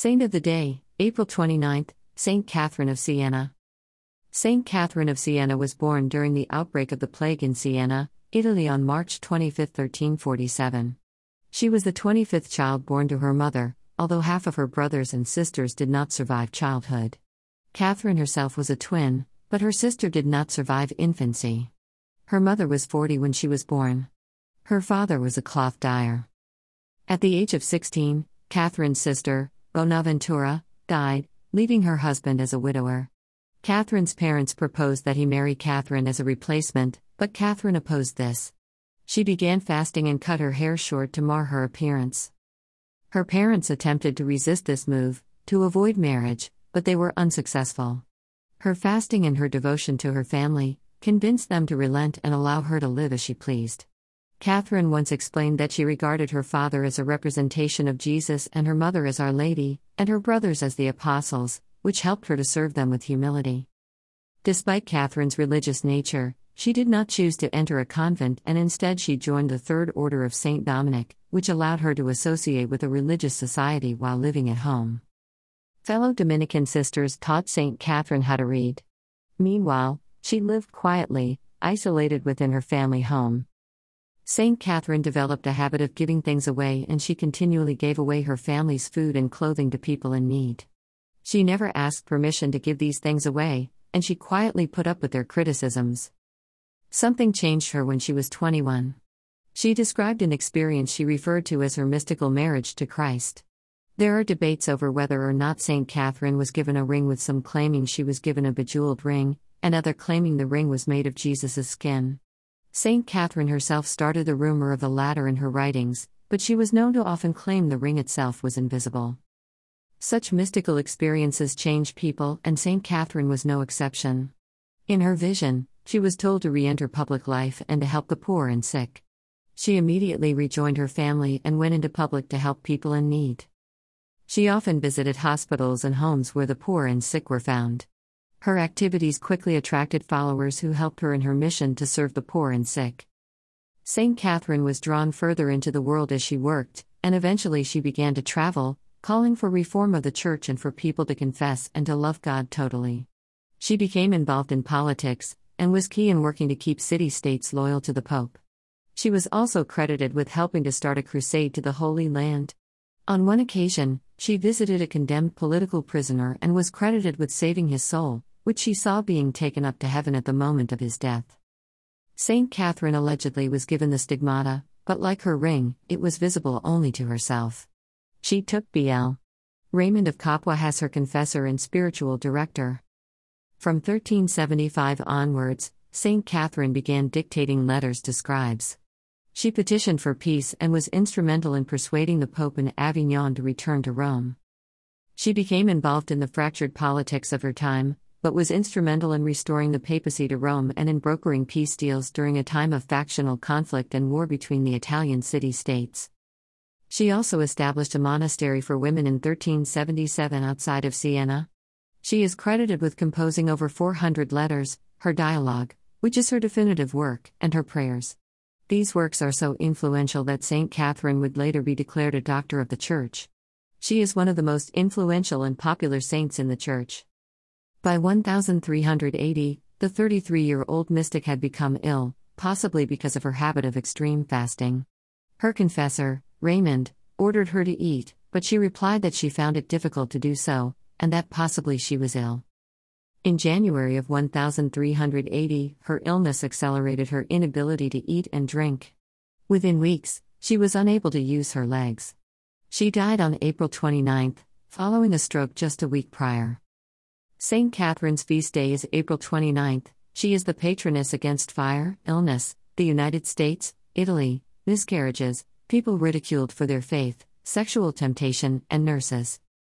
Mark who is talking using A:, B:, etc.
A: Saint of the Day, April 29th, Saint Catherine of Siena. Saint Catherine of Siena was born during the outbreak of the plague in Siena, Italy on March 25, 1347. She was the 25th child born to her mother, although half of her brothers and sisters did not survive childhood. Catherine herself was a twin, but her sister did not survive infancy. Her mother was 40 when she was born. Her father was a cloth dyer. At the age of 16, Catherine's sister, Bonaventura, died, leaving her husband as a widower. Catherine's parents proposed that he marry Catherine as a replacement, but Catherine opposed this. She began fasting and cut her hair short to mar her appearance. Her parents attempted to resist this move, to avoid marriage, but they were unsuccessful. Her fasting and her devotion to her family convinced them to relent and allow her to live as she pleased. Catherine once explained that she regarded her father as a representation of Jesus and her mother as Our Lady, and her brothers as the apostles, which helped her to serve them with humility. Despite Catherine's religious nature, she did not choose to enter a convent and instead she joined the Third Order of St. Dominic, which allowed her to associate with a religious society while living at home. Fellow Dominican sisters taught St. Catherine how to read. Meanwhile, she lived quietly, isolated within her family home. St. Catherine developed a habit of giving things away and she continually gave away her family's food and clothing to people in need. She never asked permission to give these things away, and she quietly put up with their criticisms. Something changed her when she was 21. She described an experience she referred to as her mystical marriage to Christ. There are debates over whether or not St. Catherine was given a ring, with some claiming she was given a bejeweled ring, and other claiming the ring was made of Jesus' skin. Saint Catherine herself started the rumor of the latter in her writings, but she was known to often claim the ring itself was invisible. Such mystical experiences change people, and Saint Catherine was no exception. In her vision, she was told to re enter public life and to help the poor and sick. She immediately rejoined her family and went into public to help people in need. She often visited hospitals and homes where the poor and sick were found. Her activities quickly attracted followers who helped her in her mission to serve the poor and sick. St. Catherine was drawn further into the world as she worked, and eventually she began to travel, calling for reform of the church and for people to confess and to love God totally. She became involved in politics, and was key in working to keep city states loyal to the Pope. She was also credited with helping to start a crusade to the Holy Land. On one occasion, she visited a condemned political prisoner and was credited with saving his soul, which she saw being taken up to heaven at the moment of his death. Saint Catherine allegedly was given the stigmata, but like her ring, it was visible only to herself. She took BL. Raymond of Capua as her confessor and spiritual director. From 1375 onwards, Saint Catherine began dictating letters to scribes. She petitioned for peace and was instrumental in persuading the Pope in Avignon to return to Rome. She became involved in the fractured politics of her time, but was instrumental in restoring the papacy to Rome and in brokering peace deals during a time of factional conflict and war between the Italian city states. She also established a monastery for women in 1377 outside of Siena. She is credited with composing over 400 letters, her dialogue, which is her definitive work, and her prayers. These works are so influential that St. Catherine would later be declared a doctor of the Church. She is one of the most influential and popular saints in the Church. By 1380, the 33 year old mystic had become ill, possibly because of her habit of extreme fasting. Her confessor, Raymond, ordered her to eat, but she replied that she found it difficult to do so, and that possibly she was ill. In January of 1380, her illness accelerated her inability to eat and drink. Within weeks, she was unable to use her legs. She died on April 29, following a stroke just a week prior. St. Catherine's feast day is April 29th. She is the patroness against fire, illness, the United States, Italy, miscarriages, people ridiculed for their faith, sexual temptation, and nurses.